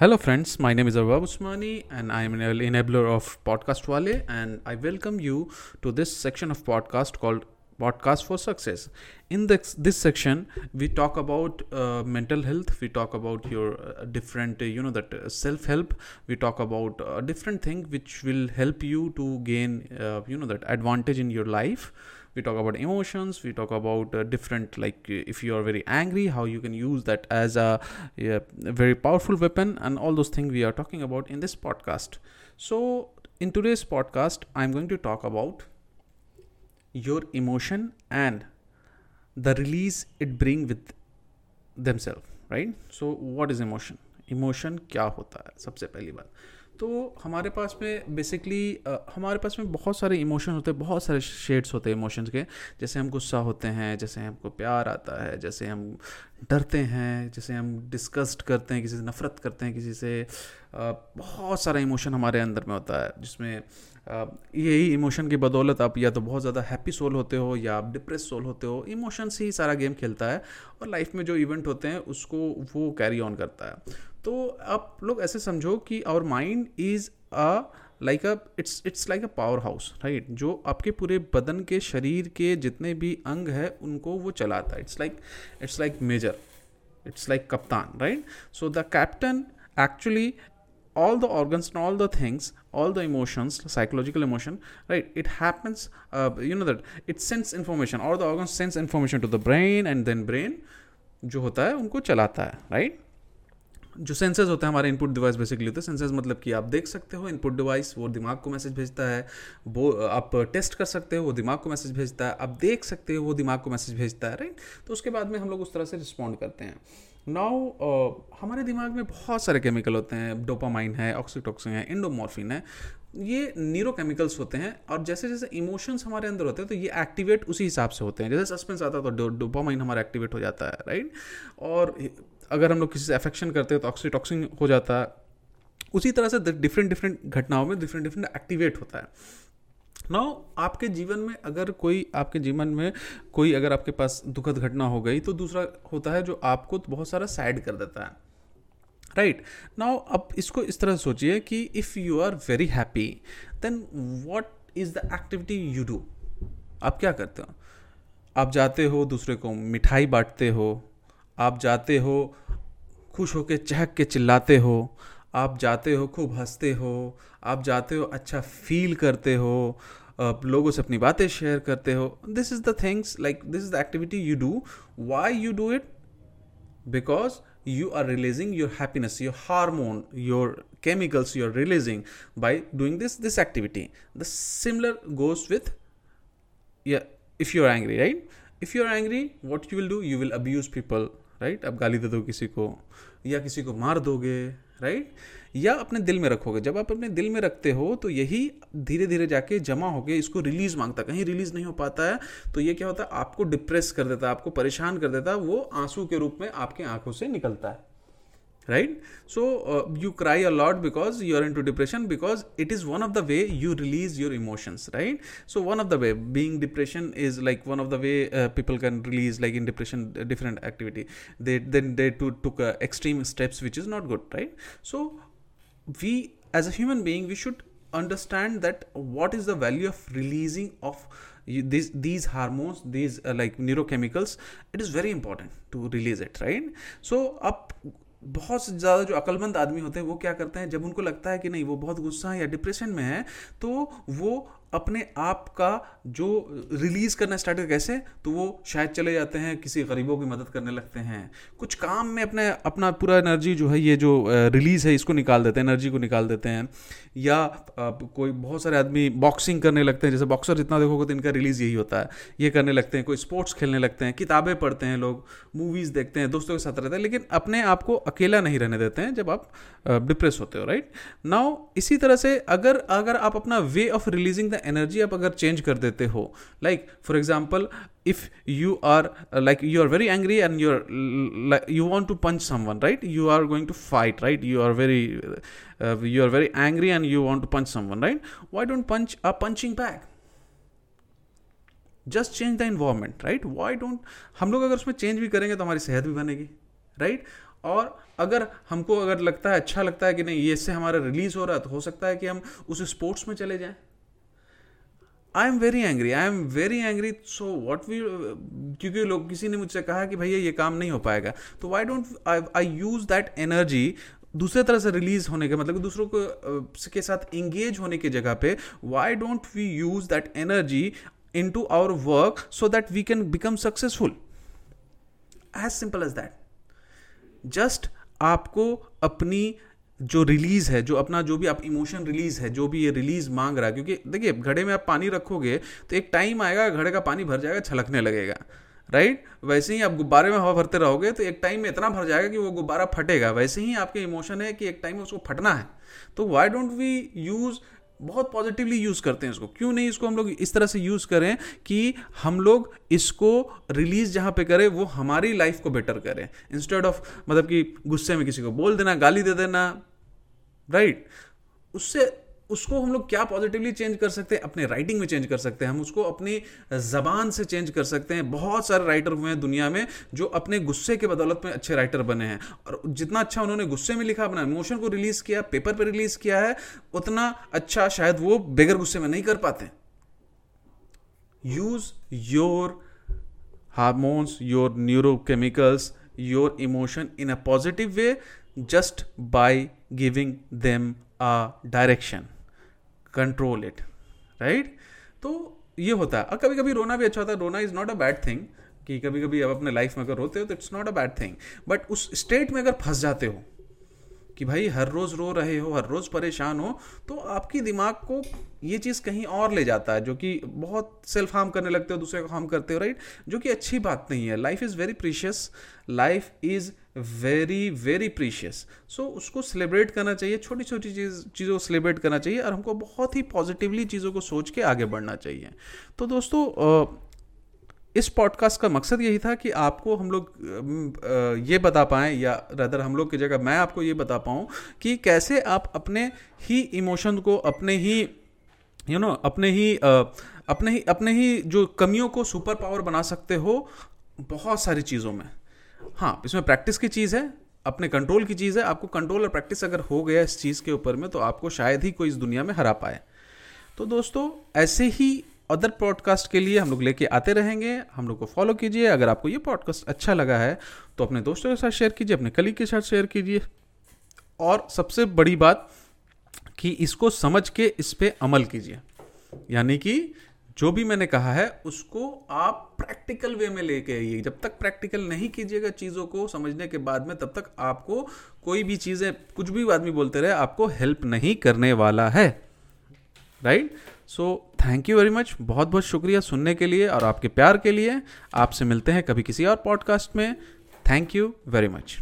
Hello, friends. My name is Arwab Usmani, and I am an enabler of Podcast Wale, and I welcome you to this section of podcast called Podcast for Success. In this this section, we talk about uh, mental health. We talk about your uh, different, uh, you know, that uh, self help. We talk about a different thing which will help you to gain, uh, you know, that advantage in your life we talk about emotions we talk about uh, different like uh, if you are very angry how you can use that as a, a very powerful weapon and all those things we are talking about in this podcast so in today's podcast i'm going to talk about your emotion and the release it bring with themselves right so what is emotion emotion क्या होता है सबसे पहली बात तो हमारे पास में basically हमारे पास में बहुत सारे इमोशन होते हैं, बहुत सारे शेड्स होते हैं इमोशंस के। जैसे हम गुस्सा होते हैं, जैसे हमको प्यार आता है, जैसे हम डरते हैं, जैसे हम डिस्कस्ड करते हैं, किसी से नफ़रत करते हैं, किसी से बहुत सारा इमोशन हमारे अंदर में होता है, जिसमें यही इमोशन की बदौलत आप या तो बहुत ज़्यादा हैप्पी सोल होते हो या आप डिप्रेस सोल होते हो इमोशंस ही सारा गेम खेलता है और लाइफ में जो इवेंट होते हैं, उसको वो कैरी ऑन करता है। तो आप लोग ऐसे समझो कि our mind is a like a it's it's like a power house right जो आपके पूरे बदन के, शरीर के जितने भी अंग हैं, उनको वो चलाता है। It's like it's like major it's like कप्तान right so the captain actually all the organs and all the things all the emotions psychological emotion right it happens you know that it sense information all the organ sense information to the brain and then brain जो होता है, उनको चलाता है right जो sensors होते हैं हमारे इनपुट डिवाइस बेसिकली होते हैं सेंसर्स मतलब कि आप देख सकते हो इनपुट डिवाइस वो दिमाग को मैसेज भेजता है वो आप टेस्ट कर सकते हो वो दिमाग को मैसेज भेजता है आप देख सकते हो वो दिमाग को मैसेज भेजता है राइट तो उसके बाद में हम लोग उस तरह से रिस्पॉन्ड करते हैं। नाउ uh, हमारे दिमाग में बहुत सारे केमिकल होते हैं डोपामाइन है ऑक्सीटोक्सिन है इंडोमॉर्फिन है ये नीरो केमिकल्स होते हैं और जैसे जैसे इमोशंस हमारे अंदर होते हैं तो ये एक्टिवेट उसी हिसाब से होते हैं। जैसे सस्पेंस आता है तो डोपामाइन हमारा एक्टिवेट हो जाता है राइट और अगर हम लोग किसी से अफेक्शन करते हैं तो ऑक्सीटॉक्सिन हो जाता है। उसी तरह से डिफरेंट डिफरेंट घटनाओं में डिफरेंट डिफरेंट एक्टिवेट होता है। नाउ आपके जीवन में अगर कोई, आपके जीवन में कोई अगर आपके पास दुखद घटना हो गई तो दूसरा होता है जो आपको तो बहुत सारा सैड कर देता है। Right right. नाउ अब इसको इस तरह सोचिए कि if you are very happy then what is the activity you do आप क्या करते हो? आप जाते हो, दूसरे को मिठाई बांटते हो आप जाते हो, खुश हो के चहक के चिल्लाते हो, आप जाते हो, खूब हँसते हो, आप जाते हो अच्छा फील करते हो, आप लोगों से अपनी बातें शेयर करते हो this is the things like this is the activity you do why you do it because you are releasing your happiness your hormone your chemicals you are releasing by doing this this activity the similar goes with if you are angry right if you are angry what you will do you will abuse people right? आप गाली दे दो किसी को, या किसी को मार दोगे, राइट? या अपने दिल में रखोगे। जब आप अपने दिल में रखते हो तो यही धीरे धीरे जाके जमा हो गया इसको रिलीज़ माँगता कहीं रिलीज़ नहीं हो पाता है तो ये क्या होता है? आपको डिप्रेस कर देता है, आपको परेशान कर देता है, वो आँसू के रूप में आपके आँखों से निकलता है। Right? So uh, you cry a lot because you are into depression because it is one of the way you release your emotions right? So one of the way being depression is like one of the way uh, people can release like in depression uh, different activity. They then they to, took uh, extreme steps which is not good right? So we as a human being we should understand that what is the value of releasing of you, these these hormones these uh, like neurochemicals. It is very important to release it right? So up बहुत ज़्यादा जो अकलमंद आदमी होते हैं, वो क्या करते हैं, जब उनको लगता है कि नहीं, वो बहुत गुस्सा है या डिप्रेशन में है तो वो अपने आप का जो रिलीज़ करना स्टार्ट कर कैसे? तो वो शायद चले जाते हैं, किसी गरीबों की मदद करने लगते हैं। कुछ काम में अपने, अपना पूरा एनर्जी जो है, ये जो रिलीज़ है, इसको निकाल देते हैं एनर्जी को निकाल देते हैं। या कोई बहुत सारे आदमी बॉक्सिंग करने लगते हैं, जैसे बॉक्सर जितना देखोगे तो इनका रिलीज़ यही होता है। ये करने लगते हैं, कोई स्पोर्ट्स खेलने लगते हैं, किताबें पढ़ते हैं लोग मूवीज़ देखते हैं, दोस्तों के साथ रहते हैं, लेकिन अपने आप को अकेला नहीं रहने देते हैं जब आप डिप्रेस होते हो राइट नाउ इसी तरह से अगर अगर आप अपना way of releasing the energy आप अगर चेंज कर देते हो like for example if you are like you are very angry and you are you want to punch some one right you are going to fight right you are very you are very angry and you want to punch some one right why don't punch a punching bag just change the environment right why don't हम लोग अगर उसमें change भी करेंगे तो हमारी सेहत भी बनेगी राइट और अगर हमको अगर लगता है अच्छा लगता है कि नहीं, ये इससे हमारा रिलीज़ हो रहा है तो हो सकता है कि हम उस स्पोर्ट्स में चले जाएँ। I am very angry I am very angry so what we क्योंकि लोग, किसी ने मुझसे कहा कि भैया ये काम नहीं हो पाएगा तो why don't I use that energy दूसरे तरह से रिलीज़ होने के मतलब दूसरों को के साथ इंगेज होने की जगह पे why don't we use that energy into our work so that we can become successful as simple as that just आपको अपनी जो रिलीज़ है, जो अपना जो भी आप इमोशन रिलीज़ है, जो भी ये रिलीज़ मांग रहा है, क्योंकि देखिए, घड़े में आप पानी रखोगे तो एक टाइम आएगा, घड़े का पानी भर जाएगा, छलकने लगेगा राइट वैसे ही आप गुब्बारे में हवा भरते रहोगे तो एक टाइम में इतना भर जाएगा कि वो गुब्बारा फटेगा। वैसे ही आपके इमोशन है कि एक टाइम में उसको फटना है। तो वाई डोंट वी यूज़ बहुत पॉजिटिवली यूज़ करते हैं इसको क्यों नहीं इसको हम लोग इस तरह से यूज़ करें कि हम लोग इसको रिलीज़ जहाँ पे करें, वो हमारी लाइफ को बेटर करें इंस्टेड ऑफ़ मतलब कि गुस्से में किसी को बोल देना, गाली दे देना राइट right? उससे उसको हम लोग क्या पॉजिटिवली चेंज कर सकते हैं? अपने राइटिंग में चेंज कर सकते हैं। हम उसको अपनी जबान से चेंज कर सकते हैं। बहुत सारे राइटर हुए हैं दुनिया में जो अपने गुस्से के बदौलत में अच्छे राइटर बने हैं। और जितना अच्छा उन्होंने गुस्से में लिखा अपना इमोशन को रिलीज़ किया पेपर पर रिलीज़ किया है, उतना अच्छा शायद वो बेगर गुस्से में नहीं कर पाते। Use your hormones your neurochemicals your emotion in a positive way just by giving them a direction control it right तो ये होता है। और कभी कभी रोना भी अच्छा होता है। रोना is not a bad thing कि कभी कभी आप अपने लाइफ में अगर रोते हो तो it's not a bad thing but उस स्टेट में अगर फंस जाते हो कि भाई हर रोज़ रो रहे हो, हर रोज़ परेशान हो तो आपकी दिमाग को ये चीज़ कहीं और ले जाता है जो कि बहुत सेल्फ हार्म करने लगते हो, दूसरे को हार्म करते हो राइट जो कि अच्छी बात नहीं है। Life is very precious life is very very precious so उसको सेलिब्रेट करना चाहिए छोटी छोटी चीज़ चीज़ों को सेलिब्रेट करना चाहिए और हमको बहुत ही पॉजिटिवली चीज़ों को सोच के आगे बढ़ना चाहिए। तो दोस्तों इस पॉडकास्ट का मकसद यही था कि आपको हम लोग ये बता पाएँ या रदर हम लोग की जगह मैं आपको ये बता पाऊँ कि कैसे आप अपने ही इमोशन को अपने ही यू you नो know, अपने ही अपने ही अपने ही जो कमियों को सुपर पावर बना सकते हो बहुत सारी चीज़ों में। हाँ इसमें प्रैक्टिस की चीज़ है, अपने कंट्रोल की चीज़ है। आपको कंट्रोल और प्रैक्टिस अगर हो गया इस चीज़ के ऊपर में तो आपको शायद ही कोई इस दुनिया में हरा पाए। तो दोस्तों, ऐसे ही अदर पॉडकास्ट के लिए हम लोग लेके आते रहेंगे। हम लोग को फॉलो कीजिए। अगर आपको ये पॉडकास्ट अच्छा लगा है तो अपने दोस्तों के साथ शेयर कीजिए, अपने कलीग के साथ शेयर कीजिए। और सबसे बड़ी बात कि इसको समझ के इस पर अमल कीजिए। यानी कि जो भी मैंने कहा है, उसको आप प्रैक्टिकल वे में लेके आइए। जब तक प्रैक्टिकल नहीं कीजिएगा चीज़ों को समझने के बाद में, तब तक आपको कोई भी चीज़ें, कुछ भी आदमी बोलते रहे, आपको हेल्प नहीं करने वाला है। Right so thank you very much बहुत बहुत शुक्रिया सुनने के लिए और आपके प्यार के लिए। आपसे मिलते हैं कभी किसी और पॉडकास्ट में। Thank you very much